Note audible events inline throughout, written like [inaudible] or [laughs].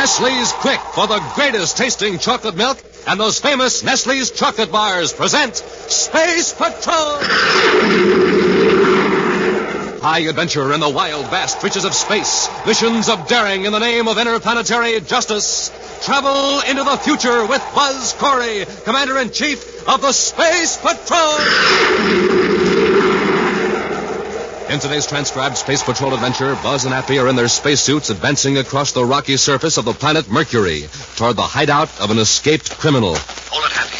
Nestle's Quik for the greatest tasting chocolate milk and those famous Nestle's chocolate bars present Space Patrol! High adventure in the wild, vast reaches of space. Missions of daring in the name of interplanetary justice. Travel into the future with Buzz Corey, Commander in Chief of the Space Patrol! In today's transcribed Space Patrol adventure, Buzz and Happy are in their spacesuits advancing across the rocky surface of the planet Mercury toward the hideout of an escaped criminal. Hold it, Happy.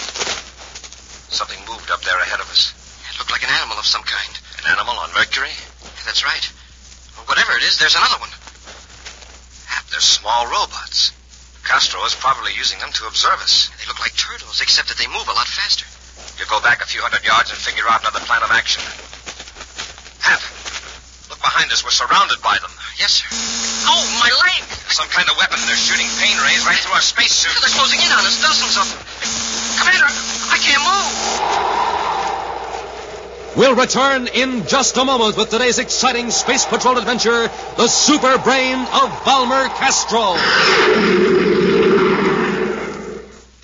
Something moved up there ahead of us. It looked like an animal of some kind. An animal on Mercury? That's right. Whatever it is, there's another one. Hap, they're small robots. Castro is probably using them to observe us. They look like turtles, except that they move a lot faster. You go back a few hundred yards and figure out another plan of action. Hap, look behind us. We're surrounded by them. Yes, sir. Oh, my leg! Some kind of weapon. They're shooting pain rays right through our spacesuit. They're closing in on us, dozens of them. Commander, I can't move. We'll return in just a moment with today's exciting Space Patrol adventure, the super brain of Valmer Castro.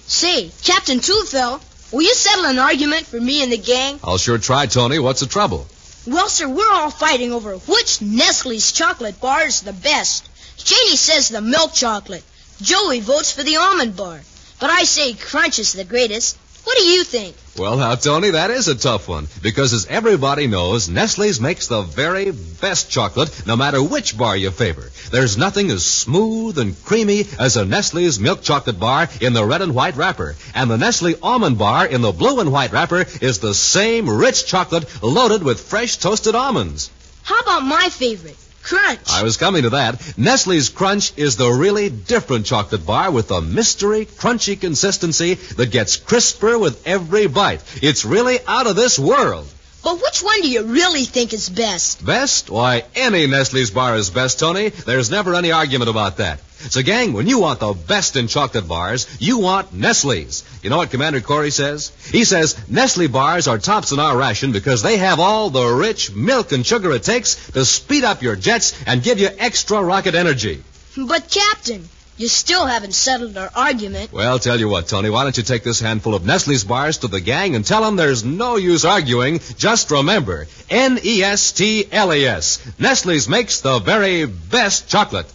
Say, Captain Tufeld, will you settle an argument for me and the gang? I'll sure try, Tony. What's the trouble? Well, sir, we're all fighting over which Nestle's chocolate bar is the best. Janie says the milk chocolate. Joey votes for the almond bar. But I say Crunch is the greatest. What do you think? Well, now, Tony, that is a tough one. Because as everybody knows, Nestle's makes the very best chocolate, no matter which bar you favor. There's nothing as smooth and creamy as a Nestle's milk chocolate bar in the red and white wrapper. And the Nestle almond bar in the blue and white wrapper is the same rich chocolate loaded with fresh toasted almonds. How about my favorite? Crunch. I was coming to that. Nestle's Crunch is the really different chocolate bar with a mystery, crunchy consistency that gets crisper with every bite. It's really out of this world. But which one do you really think is best? Best? Why, any Nestle's bar is best, Tony. There's never any argument about that. So, gang, when you want the best in chocolate bars, you want Nestle's. You know what Commander Corey says? He says Nestle bars are tops in our ration because they have all the rich milk and sugar it takes to speed up your jets and give you extra rocket energy. But, Captain, you still haven't settled our argument. Well, tell you what, Tony, why don't you take this handful of Nestle's bars to the gang and tell them there's no use arguing. Just remember, N-E-S-T-L-E-S. Nestle's makes the very best chocolate.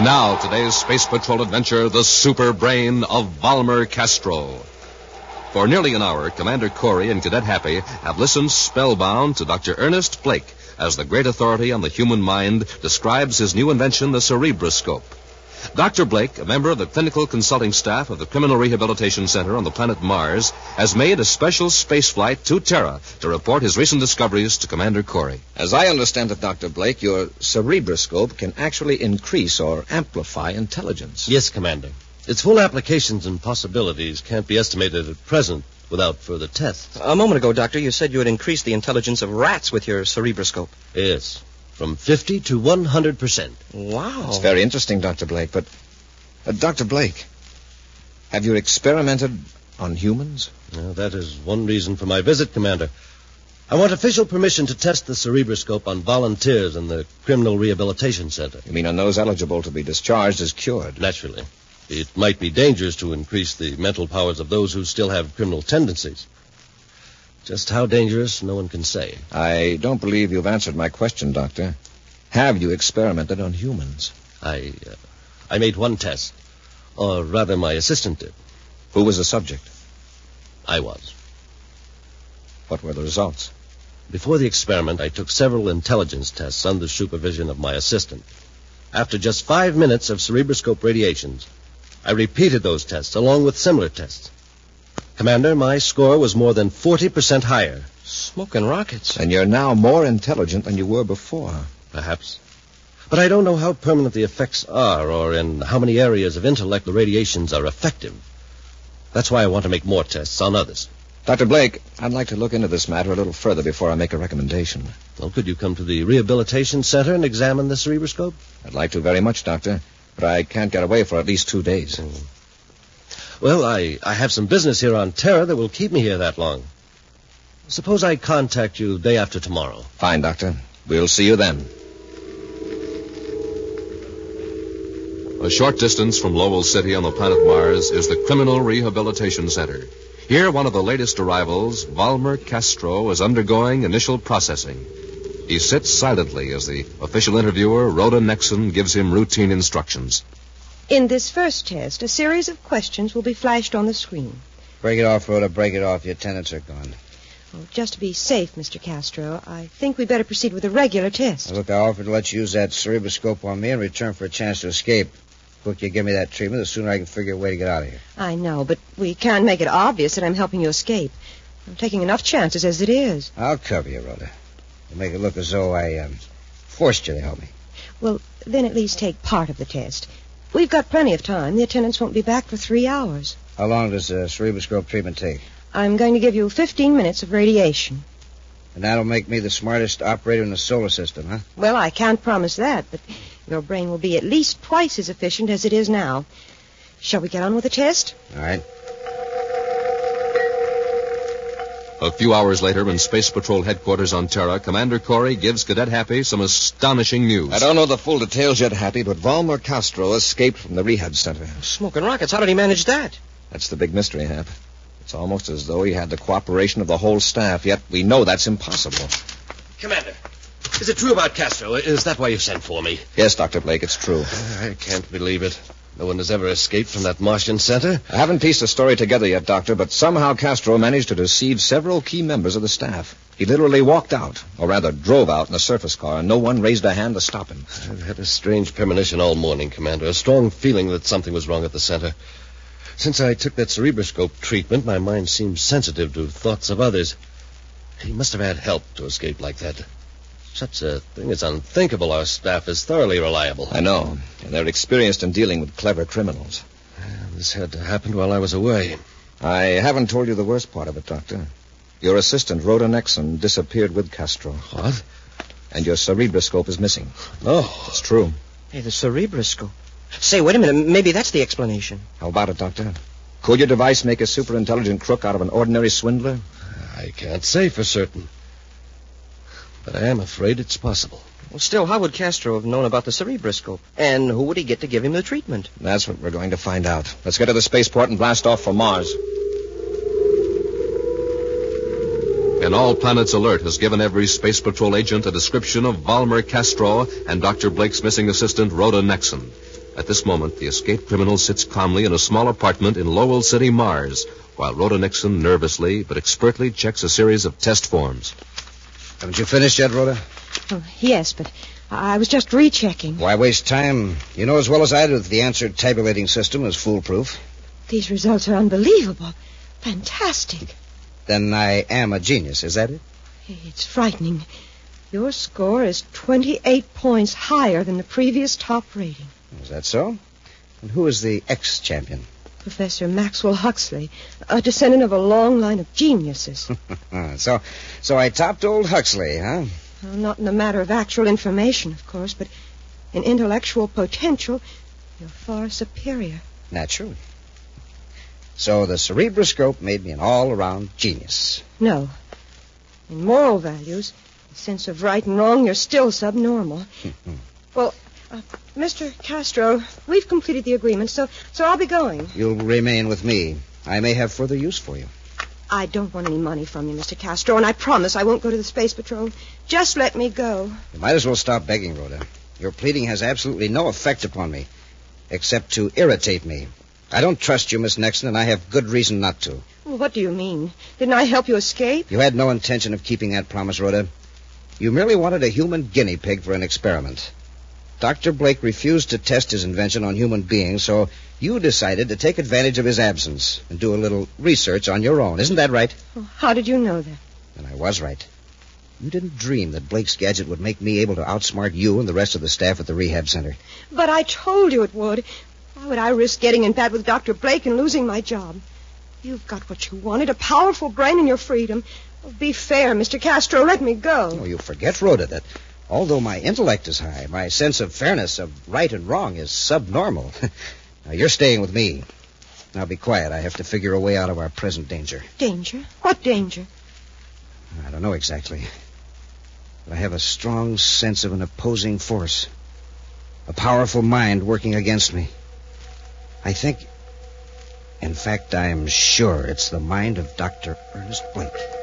And now, today's Space Patrol adventure, the super brain of Valmer Castro. For nearly an hour, Commander Corey and Cadet Happy have listened spellbound to Dr. Ernest Blake as the great authority on the human mind describes his new invention, the cerebroscope. Dr. Blake, a member of the clinical consulting staff of the Criminal Rehabilitation Center on the planet Mars, has made a special space flight to Terra to report his recent discoveries to Commander Corey. As I understand it, Dr. Blake, your cerebroscope can actually increase or amplify intelligence. Yes, Commander. Its full applications and possibilities can't be estimated at present without further tests. A moment ago, Doctor, you said you had increased the intelligence of rats with your cerebroscope. Yes, from 50 to 100%. Wow. It's very interesting, Dr. Blake, but. Uh, Dr. Blake, have you experimented on humans? Well, that is one reason for my visit, Commander. I want official permission to test the cerebroscope on volunteers in the Criminal Rehabilitation Center. You mean on those eligible to be discharged as cured? Naturally. It might be dangerous to increase the mental powers of those who still have criminal tendencies. Just how dangerous, no one can say. I don't believe you've answered my question, Doctor. Have you experimented on humans? I, uh, I made one test, or rather, my assistant did. Who was the subject? I was. What were the results? Before the experiment, I took several intelligence tests under supervision of my assistant. After just five minutes of cerebroscope radiations, I repeated those tests along with similar tests. Commander, my score was more than 40% higher. Smoking rockets. And you're now more intelligent than you were before. Perhaps. But I don't know how permanent the effects are or in how many areas of intellect the radiations are effective. That's why I want to make more tests on others. Dr. Blake, I'd like to look into this matter a little further before I make a recommendation. Well, could you come to the rehabilitation center and examine the cerebroscope? I'd like to very much, Doctor, but I can't get away for at least two days. Mm. Well, I, I have some business here on Terra that will keep me here that long. Suppose I contact you day after tomorrow. Fine, Doctor. We'll see you then. A short distance from Lowell City on the planet Mars is the Criminal Rehabilitation Center. Here, one of the latest arrivals, Valmer Castro, is undergoing initial processing. He sits silently as the official interviewer, Rhoda Nexon, gives him routine instructions. In this first test, a series of questions will be flashed on the screen. Break it off, Rhoda. Break it off. Your tenants are gone. Well, just to be safe, Mr. Castro, I think we'd better proceed with a regular test. Now, look, I offered to let you use that cerebroscope on me in return for a chance to escape. The quicker you give me that treatment, the sooner I can figure a way to get out of here. I know, but we can't make it obvious that I'm helping you escape. I'm taking enough chances as it is. I'll cover you, Rhoda. I'll make it look as though I um, forced you to help me. Well, then at least take part of the test. We've got plenty of time. The attendants won't be back for three hours. How long does uh, the cerebroscope treatment take? I'm going to give you 15 minutes of radiation. And that'll make me the smartest operator in the solar system, huh? Well, I can't promise that, but your brain will be at least twice as efficient as it is now. Shall we get on with the test? All right. A few hours later, in Space Patrol headquarters on Terra, Commander Corey gives Cadet Happy some astonishing news. I don't know the full details yet, Happy, but Valmer Castro escaped from the rehab center. Smoking rockets. How did he manage that? That's the big mystery, Hap. It's almost as though he had the cooperation of the whole staff, yet we know that's impossible. Commander, is it true about Castro? Is that why you sent for me? Yes, Dr. Blake, it's true. I can't believe it. No one has ever escaped from that Martian center. I haven't pieced the story together yet, Doctor, but somehow Castro managed to deceive several key members of the staff. He literally walked out, or rather drove out in a surface car, and no one raised a hand to stop him. I've had a strange premonition all morning, Commander. A strong feeling that something was wrong at the center. Since I took that cerebroscope treatment, my mind seems sensitive to thoughts of others. He must have had help to escape like that. Such a thing is unthinkable. Our staff is thoroughly reliable. I know, and they're experienced in dealing with clever criminals. This had to happen while I was away. I haven't told you the worst part of it, Doctor. Your assistant, Rhoda Nexon, disappeared with Castro. What? And your cerebroscope is missing. No. It's true. Hey, the cerebroscope. Say, wait a minute. Maybe that's the explanation. How about it, Doctor? Could your device make a super intelligent crook out of an ordinary swindler? I can't say for certain. But I am afraid it's possible. Well, still, how would Castro have known about the cerebroscope? And who would he get to give him the treatment? That's what we're going to find out. Let's get to the spaceport and blast off for Mars. An all planets alert has given every Space Patrol agent a description of Valmer Castro and Dr. Blake's missing assistant, Rhoda Nexon. At this moment, the escaped criminal sits calmly in a small apartment in Lowell City, Mars, while Rhoda Nixon nervously but expertly checks a series of test forms. Haven't you finished yet, Rhoda? Oh, yes, but I was just rechecking. Why waste time? You know as well as I do that the answer tabulating system is foolproof. These results are unbelievable. Fantastic. Then I am a genius, is that it? It's frightening. Your score is 28 points higher than the previous top rating. Is that so? And who is the ex-champion? Professor Maxwell Huxley, a descendant of a long line of geniuses. [laughs] So, so I topped old Huxley, huh? well, not in the matter of actual information, of course, but in intellectual potential, you're far superior. Naturally. So the cerebroscope made me an all-around genius. No. In moral values, the sense of right and wrong, you're still subnormal. [laughs] well, uh, Mr. Castro, we've completed the agreement, so so I'll be going. You'll remain with me. I may have further use for you. I don't want any money from you, Mr. Castro, and I promise I won't go to the Space Patrol. Just let me go. You might as well stop begging, Rhoda. Your pleading has absolutely no effect upon me, except to irritate me. I don't trust you, Miss Nexon, and I have good reason not to. Well, what do you mean? Didn't I help you escape? You had no intention of keeping that promise, Rhoda. You merely wanted a human guinea pig for an experiment. Dr. Blake refused to test his invention on human beings, so you decided to take advantage of his absence and do a little research on your own. Isn't that right? Well, how did you know that? And I was right. You didn't dream that Blake's gadget would make me able to outsmart you and the rest of the staff at the rehab center. But I told you it would. Why would I risk getting in bed with Dr. Blake and losing my job? You've got what you wanted, a powerful brain and your freedom. Oh, be fair, Mr. Castro. Let me go. Oh, you forget, Rhoda, that although my intellect is high, my sense of fairness, of right and wrong, is subnormal. [laughs] now, you're staying with me. Now, be quiet. I have to figure a way out of our present danger. Danger? What danger? I don't know exactly. But I have a strong sense of an opposing force. A powerful mind working against me. I think, in fact, I'm sure it's the mind of Dr. Ernest Blake.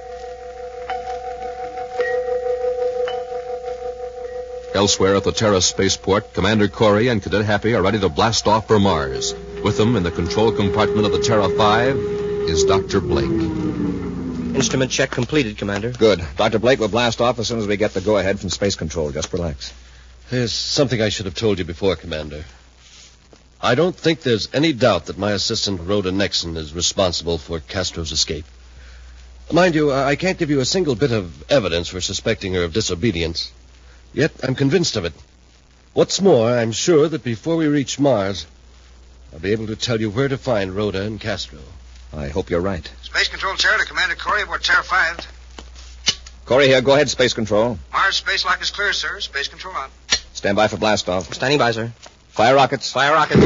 Elsewhere at the Terra spaceport, Commander Corey and Cadet Happy are ready to blast off for Mars. With them in the control compartment of the Terra 5 is Dr. Blake. Instrument check completed, Commander. Good. Dr. Blake will blast off as soon as we get the go ahead from space control. Just relax. There's something I should have told you before, Commander. I don't think there's any doubt that my assistant, Rhoda Nexon, is responsible for Castro's escape. Mind you, I can't give you a single bit of evidence for suspecting her of disobedience. Yet I'm convinced of it. What's more, I'm sure that before we reach Mars, I'll be able to tell you where to find Rhoda and Castro. I hope you're right. Space Control Terra to Commander Corey aboard Terra 5. Corey here. Go ahead, space control. Mars space lock is clear, sir. Space Control on. Stand by for blast off. Standing by, sir. Fire rockets. Fire rockets.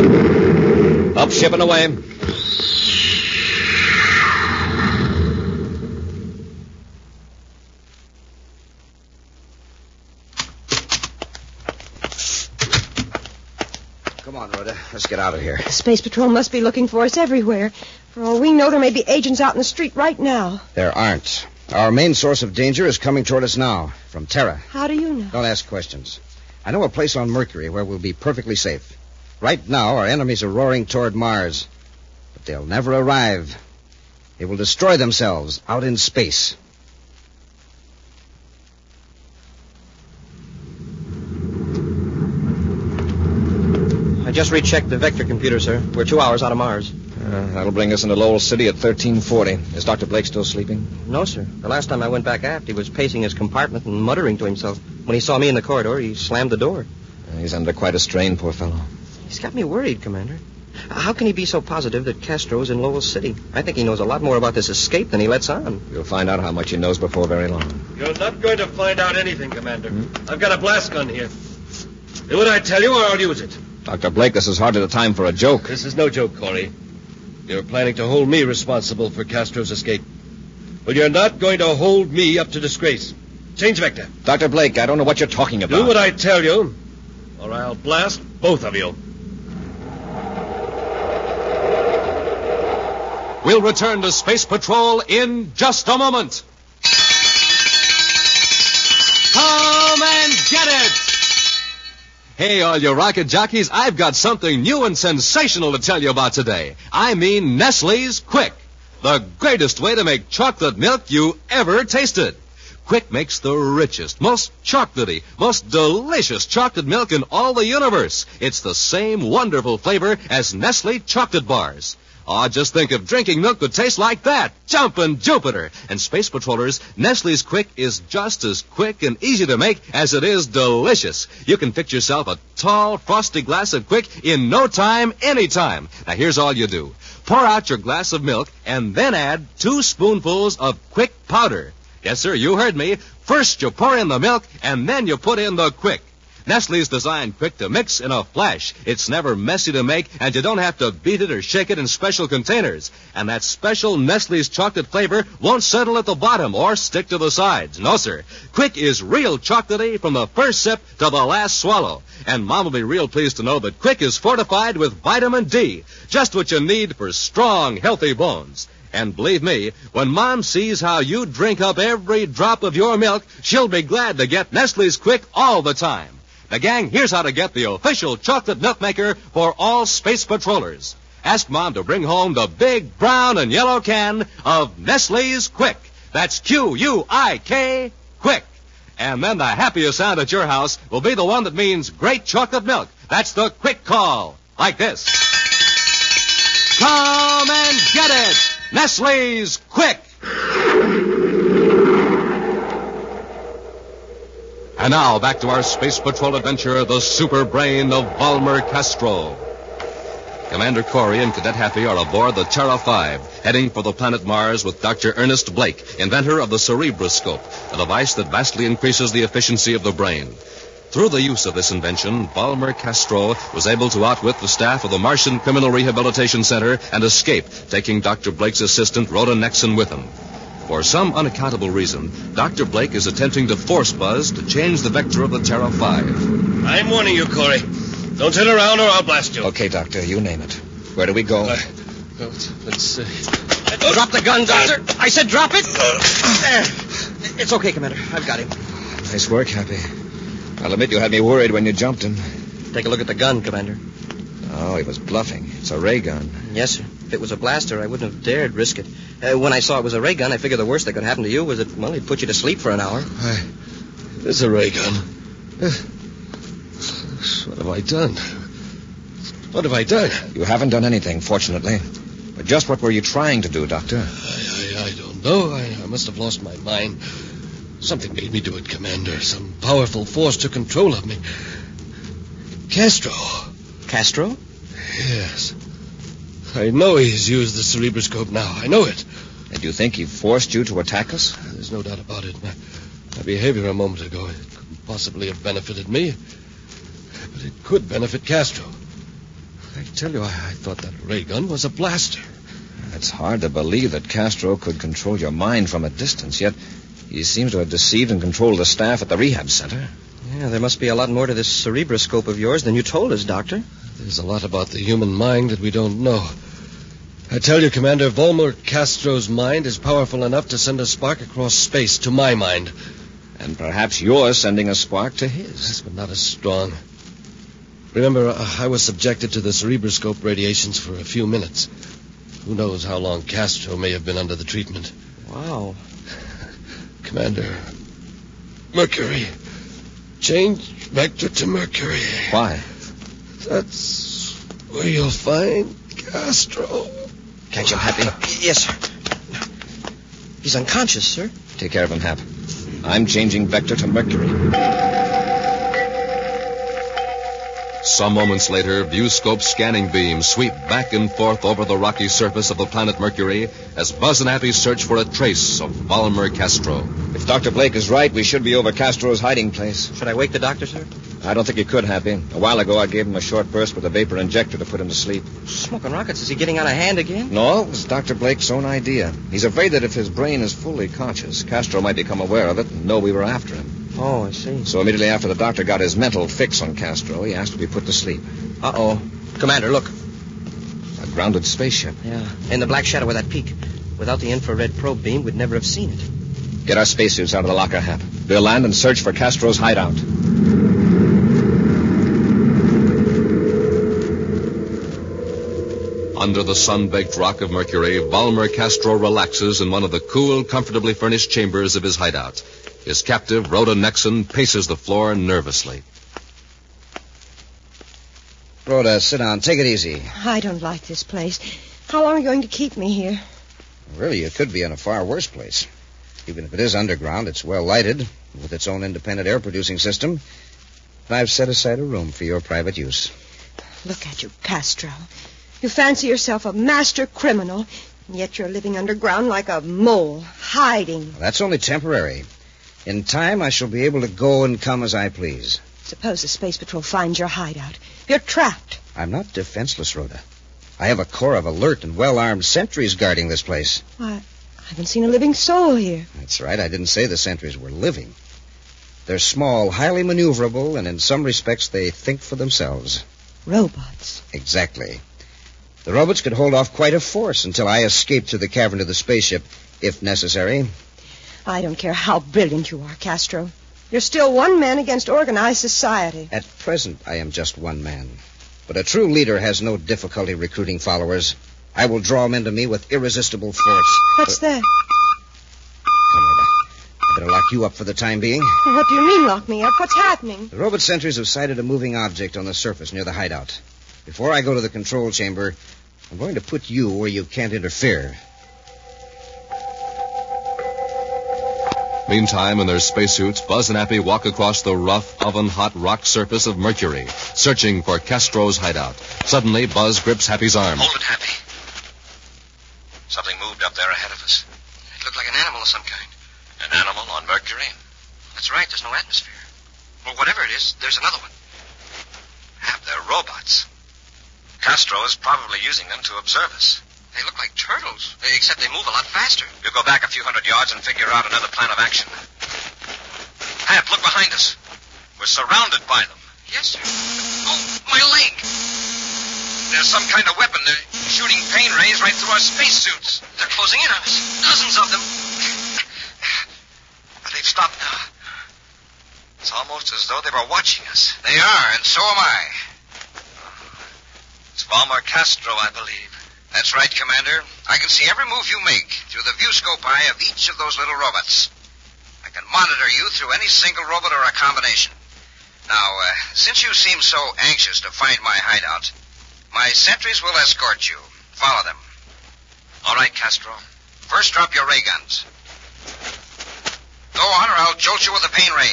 Up ship and away. Come on, Rhoda. Let's get out of here. The Space Patrol must be looking for us everywhere. For all we know, there may be agents out in the street right now. There aren't. Our main source of danger is coming toward us now, from Terra. How do you know? Don't ask questions. I know a place on Mercury where we'll be perfectly safe. Right now, our enemies are roaring toward Mars. But they'll never arrive. They will destroy themselves out in space. I just rechecked the vector computer, sir. We're two hours out of Mars. Uh, that'll bring us into Lowell City at 1340. Is Dr. Blake still sleeping? No, sir. The last time I went back aft, he was pacing his compartment and muttering to himself. When he saw me in the corridor, he slammed the door. Uh, he's under quite a strain, poor fellow. He's got me worried, Commander. How can he be so positive that Castro's in Lowell City? I think he knows a lot more about this escape than he lets on. You'll find out how much he knows before very long. You're not going to find out anything, Commander. I've got a blast gun here. Do what I tell you, or I'll use it. Dr. Blake, this is hardly the time for a joke. This is no joke, Corey. You're planning to hold me responsible for Castro's escape. Well, you're not going to hold me up to disgrace. Change vector. Dr. Blake, I don't know what you're talking about. Do what I tell you, or I'll blast both of you. We'll return to Space Patrol in just a moment. Hey, all you rocket jockeys, I've got something new and sensational to tell you about today. I mean Nestle's Quik, the greatest way to make chocolate milk you ever tasted. Quik makes the richest, most chocolatey, most delicious chocolate milk in all the universe. It's the same wonderful flavor as Nestle chocolate bars. Oh, just think if drinking milk could taste like that. Jumpin' Jupiter. And Space Patrollers, Nestle's Quik is just as quick and easy to make as it is delicious. You can fix yourself a tall, frosty glass of Quik in no time, anytime. Now, here's all you do. Pour out your glass of milk and then add two spoonfuls of Quik powder. Yes, sir, you heard me. First you pour in the milk and then you put in the Quik. Nestle's designed Quik to mix in a flash. It's never messy to make, and you don't have to beat it or shake it in special containers. And that special Nestle's chocolate flavor won't settle at the bottom or stick to the sides. No, sir. Quik is real chocolatey from the first sip to the last swallow. And Mom will be real pleased to know that Quik is fortified with vitamin D, just what you need for strong, healthy bones. And believe me, when Mom sees how you drink up every drop of your milk, she'll be glad to get Nestle's Quik all the time. Now, gang, here's how to get the official chocolate milk maker for all space patrollers. Ask Mom to bring home the big brown and yellow can of Nestle's Quik. That's Q-U-I-K, Quik. And then the happiest sound at your house will be the one that means great chocolate milk. That's the Quik Call. Like this. Come and get it! Nestle's Quik! And now back to our Space Patrol adventure, the super brain of Valmer Castro. Commander Corey and Cadet Happy are aboard the Terra 5, heading for the planet Mars with Dr. Ernest Blake, inventor of the Cerebroscope, a device that vastly increases the efficiency of the brain. Through the use of this invention, Valmer Castro was able to outwit the staff of the Martian Criminal Rehabilitation Center and escape, taking Dr. Blake's assistant, Rhoda Nexon, with him. For some unaccountable reason, Dr. Blake is attempting to force Buzz to change the vector of the Terra 5. I'm warning you, Corey. Don't turn around or I'll blast you. Okay, Doctor, you name it. Where do we go? Uh, let's see. Drop the gun, Doctor. I said drop it. There. It's okay, Commander. I've got him. Nice work, Happy. I'll admit you had me worried when you jumped him. Take a look at the gun, Commander. Oh, he was bluffing. It's a ray gun. Yes, sir. If it was a blaster, I wouldn't have dared risk it. Uh, when I saw it was a ray gun, I figured the worst that could happen to you was that, well, he'd put you to sleep for an hour. I, it's a ray gun. Uh, what have I done? What have I done? You haven't done anything, fortunately. But just what were you trying to do, Doctor? I, I, I don't know. I, I must have lost my mind. Something made me do it, Commander. Some powerful force took control of me. Castro. Castro? Yes. I know he's used the cerebroscope now. I know it. And you think he forced you to attack us? There's no doubt about it. My, my behavior a moment ago it couldn't possibly have benefited me. But it could benefit Castro. I tell you, I, I thought that ray gun was a blaster. It's hard to believe that Castro could control your mind from a distance, yet he seems to have deceived and controlled the staff at the rehab center. Yeah, there must be a lot more to this cerebroscope of yours than you told us, Doctor. There's a lot about the human mind that we don't know. I tell you, Commander, Volmer Castro's mind is powerful enough to send a spark across space to my mind. And perhaps you're sending a spark to his. Yes, but not as strong. Remember, uh, I was subjected to the cerebroscope radiations for a few minutes. Who knows how long Castro may have been under the treatment. Wow. [laughs] Commander, Mercury. Change vector to Mercury. Why? That's where you'll find Castro. Catch him, Happy. Yes, sir. He's unconscious, sir. Take care of him, Hap. I'm changing vector to Mercury. Some moments later, viewscope scanning beams sweep back and forth over the rocky surface of the planet Mercury as Buzz and Happy search for a trace of Valmer Castro. If Dr. Blake is right, we should be over Castro's hiding place. Should I wake the doctor, sir? I don't think you could, Happy. A while ago, I gave him a short burst with a vapor injector to put him to sleep. Smoking rockets. Is he getting out of hand again? No, it was Dr. Blake's own idea. He's afraid that if his brain is fully conscious, Castro might become aware of it and know we were after him. Oh, I see. So immediately after the doctor got his mental fix on Castro, he asked to be put to sleep. Uh-oh. Commander, look. A grounded spaceship. Yeah, in the black shadow of that peak. Without the infrared probe beam, we'd never have seen it. Get our spacesuits out of the locker, Hap. We'll land and search for Castro's hideout. Under the sun-baked rock of Mercury, Valmer Castro relaxes in one of the cool, comfortably furnished chambers of his hideout. His captive, Rhoda Nexon, paces the floor nervously. Rhoda, sit down. Take it easy. I don't like this place. How long are you going to keep me here? Really, you could be in a far worse place. Even if it is underground, it's well lighted, with its own independent air producing system. And I've set aside a room for your private use. Look at you, Castro. You fancy yourself a master criminal, and yet you're living underground like a mole, hiding. That's only temporary. In time, I shall be able to go and come as I please. Suppose the Space Patrol finds your hideout. You're trapped. I'm not defenseless, Rhoda. I have a corps of alert and well armed sentries guarding this place. Why, I haven't seen a living soul here. That's right. I didn't say the sentries were living. They're small, highly maneuverable, and in some respects they think for themselves. Robots. Exactly. The robots could hold off quite a force until I escaped through the cavern to the spaceship, if necessary. I don't care how brilliant you are, Castro. You're still one man against organized society. At present, I am just one man. But a true leader has no difficulty recruiting followers. I will draw them into me with irresistible force. What's that? Come. I better lock you up for the time being. What do you mean, lock me up? What's happening? The robot sentries have sighted a moving object on the surface near the hideout. Before I go to the control chamber, I'm going to put you where you can't interfere. Meantime, in their spacesuits, Buzz and Happy walk across the rough, oven-hot rock surface of Mercury, searching for Castro's hideout. Suddenly, Buzz grips Happy's arm. Hold it, Happy. Something moved up there ahead of us. It looked like an animal of some kind. An animal on Mercury? That's right, there's no atmosphere. Well, whatever it is, there's another one. Hap, they're robots. Castro is probably using them to observe us. They look like turtles, except they move a lot faster. We'll go back a few hundred yards and figure out another plan of action. Hap, look behind us. We're surrounded by them. Yes, sir. Oh, my leg! There's some kind of weapon. They're shooting pain rays right through our spacesuits. They're closing in on us. Dozens of them. But they've stopped now. It's almost as though they were watching us. They are, and so am I. It's Valmer Castro, I believe. That's right, Commander. I can see every move you make through the viewscope eye of each of those little robots. I can monitor you through any single robot or a combination. Now, uh, since you seem so anxious to find my hideout, my sentries will escort you. Follow them. All right, Castro. First, drop your ray guns. Go on, or I'll jolt you with a pain ray.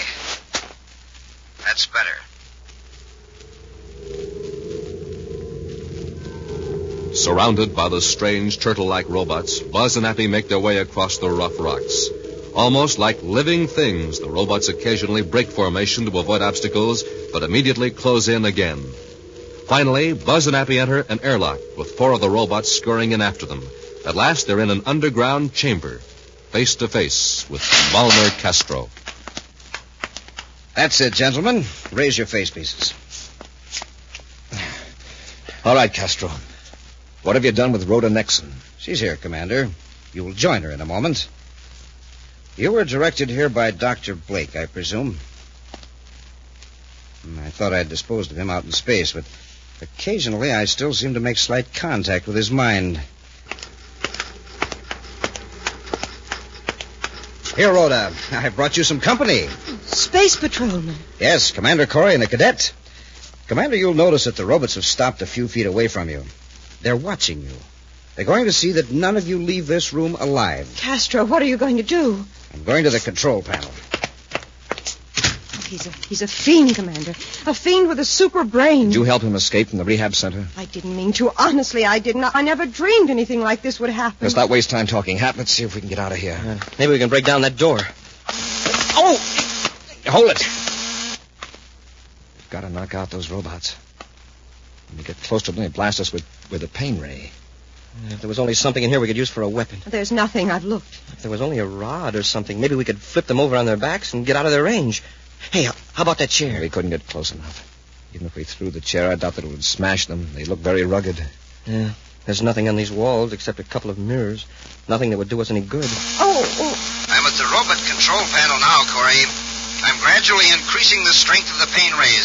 That's better. Surrounded by the strange turtle-like robots, Buzz and Happy make their way across the rough rocks. Almost like living things, the robots occasionally break formation to avoid obstacles, but immediately close in again. Finally, Buzz and Happy enter an airlock with four of the robots scurrying in after them. At last, they're in an underground chamber, face to face with Valmer Castro. That's it, gentlemen. Raise your face pieces. All right, Castro. What have you done with Rhoda Nixon? She's here, Commander. You will join her in a moment. You were directed here by Dr. Blake, I presume. Hmm, I thought I'd disposed of him out in space, but occasionally I still seem to make slight contact with his mind. Here, Rhoda. I've brought you some company. Space patrolman. Yes, Commander Corey and a cadet. Commander, you'll notice that the robots have stopped a few feet away from you. They're watching you. They're going to see that none of you leave this room alive. Castro, what are you going to do? I'm going to the control panel. He's a he's a fiend, Commander. A fiend with a super brain. Did you help him escape from the rehab center? I didn't mean to. Honestly, I did not. I never dreamed anything like this would happen. Let's not waste time talking. Hap, let's see if we can get out of here. Uh, maybe we can break down that door. Oh! Hold it! We've got to knock out those robots. When we get close to them, they blast us with, with a pain ray. If there was only something in here we could use for a weapon. There's nothing. I've looked. If there was only a rod or something, maybe we could flip them over on their backs and get out of their range. Hey, how about that chair? We couldn't get close enough. Even if we threw the chair, I doubt that it would smash them. They look very rugged. Yeah. There's nothing on these walls except a couple of mirrors. Nothing that would do us any good. Oh, oh. I'm at the robot control panel now, Corey. I'm gradually increasing the strength of the pain rays.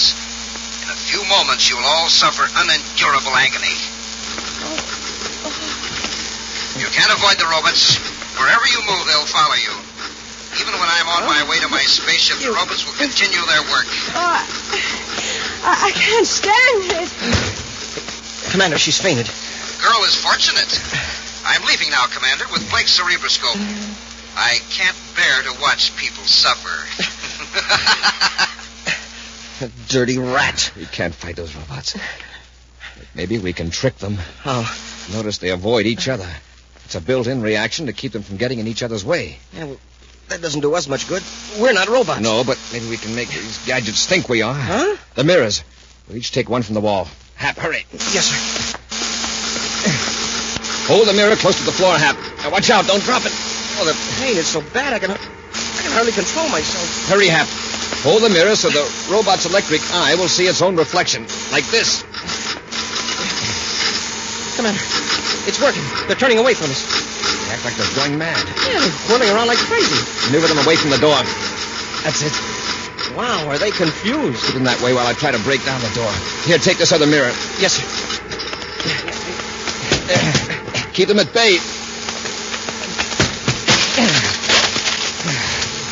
In a few moments, you'll all suffer unendurable agony. You can't avoid the robots. Wherever you move, they'll follow you. Even when I'm on my way to my spaceship, the robots will continue their work. Uh, I, I can't stand it. Commander, she's fainted. Girl is fortunate. I'm leaving now, Commander, with Blake's cerebroscope. I can't bear to watch people suffer. [laughs] A dirty rat. We can't fight those robots. But maybe we can trick them. Oh. Notice they avoid each other. It's a built-in reaction to keep them from getting in each other's way. Yeah, well, that doesn't do us much good. We're not robots. No, but maybe we can make these gadgets think we are. Huh? The mirrors. We'll each take one from the wall. Hap, hurry. Yes, sir. Hold the mirror close to the floor, Hap. Now watch out, don't drop it. Oh, the pain is so bad I can, I can hardly control myself. Hurry, Hap. Hold the mirror so the robot's electric eye will see its own reflection. Like this. Commander, it's working. They're turning away from us. They act like they're going mad. Yeah, they're whirling around like crazy. Maneuver them away from the door. That's it. Wow, are they confused? Keep them that way while I try to break down the door. Here, take this other mirror. Yes, sir. Keep them at bay.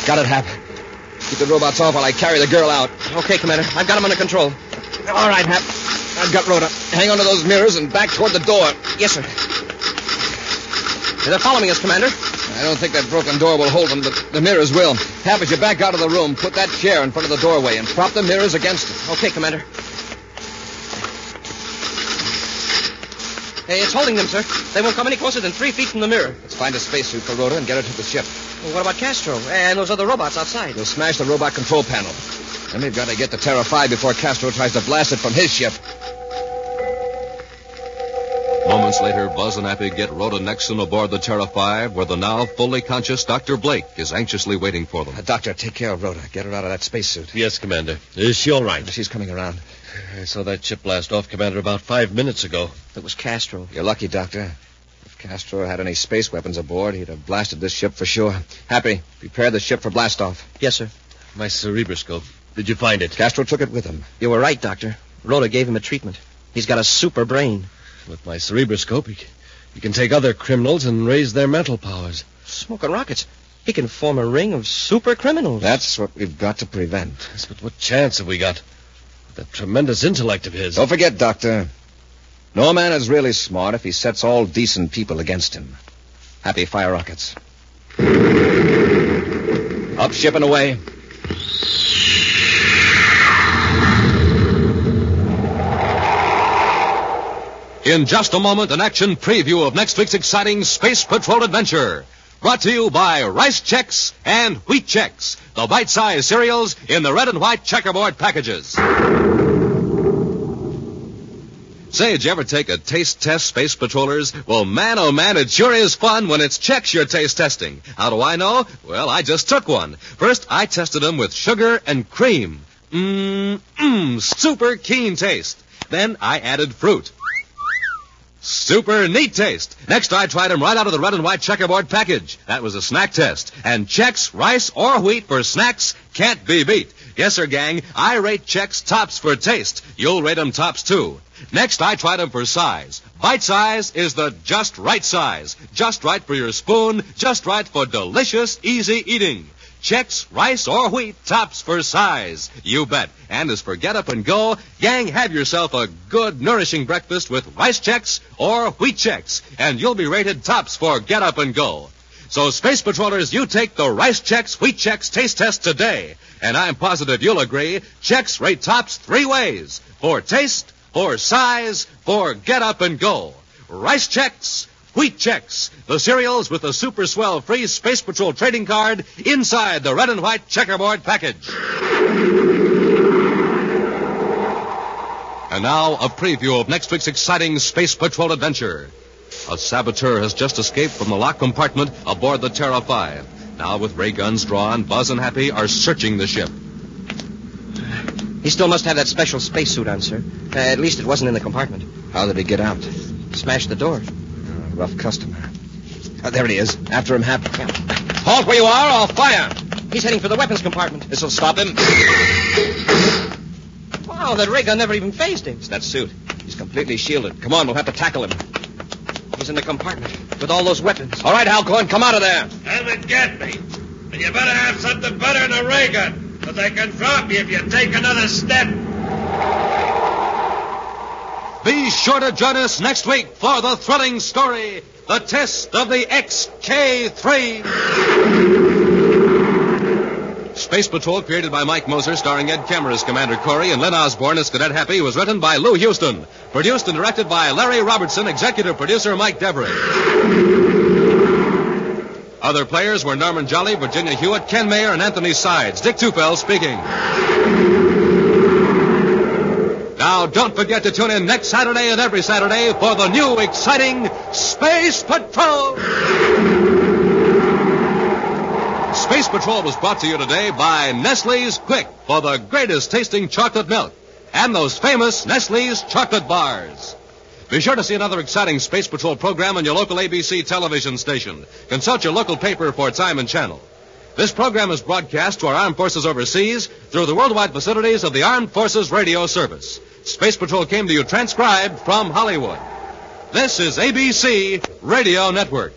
Got it, Hap. Keep the robots off while I carry the girl out. Okay, Commander. I've got them under control. All right, Hap. I've got Rhoda. Hang on to those mirrors and back toward the door. Yes, sir. They're following us, Commander. I don't think that broken door will hold them, but the mirrors will. Hap, as you back out of the room, put that chair in front of the doorway and prop the mirrors against it. Okay, Commander. Hey, it's holding them, sir. They won't come any closer than three feet from the mirror. Let's find a spacesuit for Rhoda and get her to the ship. Well, what about Castro and those other robots outside? We'll smash the robot control panel. Then we've got to get to Terra 5 before Castro tries to blast it from his ship. Moments later, Buzz and Happy get Rhoda Nexon aboard the Terra 5, where the now fully conscious Dr. Blake is anxiously waiting for them. Uh, doctor, take care of Rhoda. Get her out of that spacesuit. Yes, Commander. Is she all right? She's coming around. I saw that ship blast off, Commander, about five minutes ago. It was Castro. You're lucky, Doctor. If Castro had any space weapons aboard, he'd have blasted this ship for sure. Happy, prepare the ship for blastoff. Yes, sir. My cerebroscope. Did you find it? Castro took it with him. You were right, Doctor. Rhoda gave him a treatment. He's got a super brain. With my cerebroscope, he, he can take other criminals and raise their mental powers. Smoking rockets. He can form a ring of super criminals. That's what we've got to prevent. Yes, but what chance have we got? With that tremendous intellect of his. Don't forget, Doctor. No man is really smart if he sets all decent people against him. Happy fire rockets. Up ship and away. In just a moment, an action preview of next week's exciting Space Patrol adventure. Brought to you by Rice Chex and Wheat Chex, the bite-sized cereals in the red and white checkerboard packages. Say, did you ever take a taste test, Space Patrollers? Well, man, oh man, it sure is fun when it's Chex you're taste testing. How do I know? Well, I just took one. First, I tested them with sugar and cream. Mmm, mmm, super keen taste. Then I added fruit. Super neat taste. Next, I tried them right out of the red and white checkerboard package. That was a snack test. And Chex, rice or wheat for snacks can't be beat. Yes, sir, gang. I rate Chex tops for taste. You'll rate them tops too. Next, I tried them for size. Bite size is the just right size. Just right for your spoon. Just right for delicious, easy eating. Chex, rice, or wheat, tops for size. You bet. And as for get up and go, gang, have yourself a good, nourishing breakfast with rice Chex or wheat Chex, and you'll be rated tops for get up and go. So, Space Patrollers, you take the Rice Chex, Wheat Chex taste test today. And I'm positive you'll agree, Chex rate tops three ways. For taste, for size, for get up and go. Rice Chex, Wheat Chex, the cereals with the super swell free Space Patrol trading card inside the red and white checkerboard package. And now, a preview of next week's exciting Space Patrol adventure. A saboteur has just escaped from the locked compartment aboard the Terra 5. Now, with ray guns drawn, Buzz and Happy are searching the ship. He still must have that special spacesuit on, sir. Uh, at least it wasn't in the compartment. How did he get out? Smashed the door. A rough customer. Oh, there he is. After him, Happy. Halt where you are, I'll fire. He's heading for the weapons compartment. This'll stop him. Wow, that ray gun never even phased him. It's that suit. He's completely shielded. Come on, we'll have to tackle him. He's in the compartment with all those weapons. All right, Halcorn, come out of there. Have it get me. And you better have something better than a ray gun, because they can drop you if you take another step. Be sure to join us next week for the thrilling story, The Test of the XK-3. Space Patrol, created by Mike Moser, starring Ed Kemmer as Commander Corey and Lyn Osborn as Cadet Happy, was written by Lou Huston. Produced and directed by Larry Robertson, executive producer Mike Devery. Other players were Norman Jolley, Virginia Hewitt, Ken Mayer, and Anthony Sides. Dick Tufeld speaking. Now, don't forget to tune in next Saturday and every Saturday for the new exciting Space Patrol. Space Patrol was brought to you today by Nestle's Quik for the greatest tasting chocolate milk and those famous Nestle's chocolate bars. Be sure to see another exciting Space Patrol program on your local ABC television station. Consult your local paper for time and channel. This program is broadcast to our armed forces overseas through the worldwide facilities of the Armed Forces Radio Service. Space Patrol came to you transcribed from Hollywood. This is ABC Radio Network.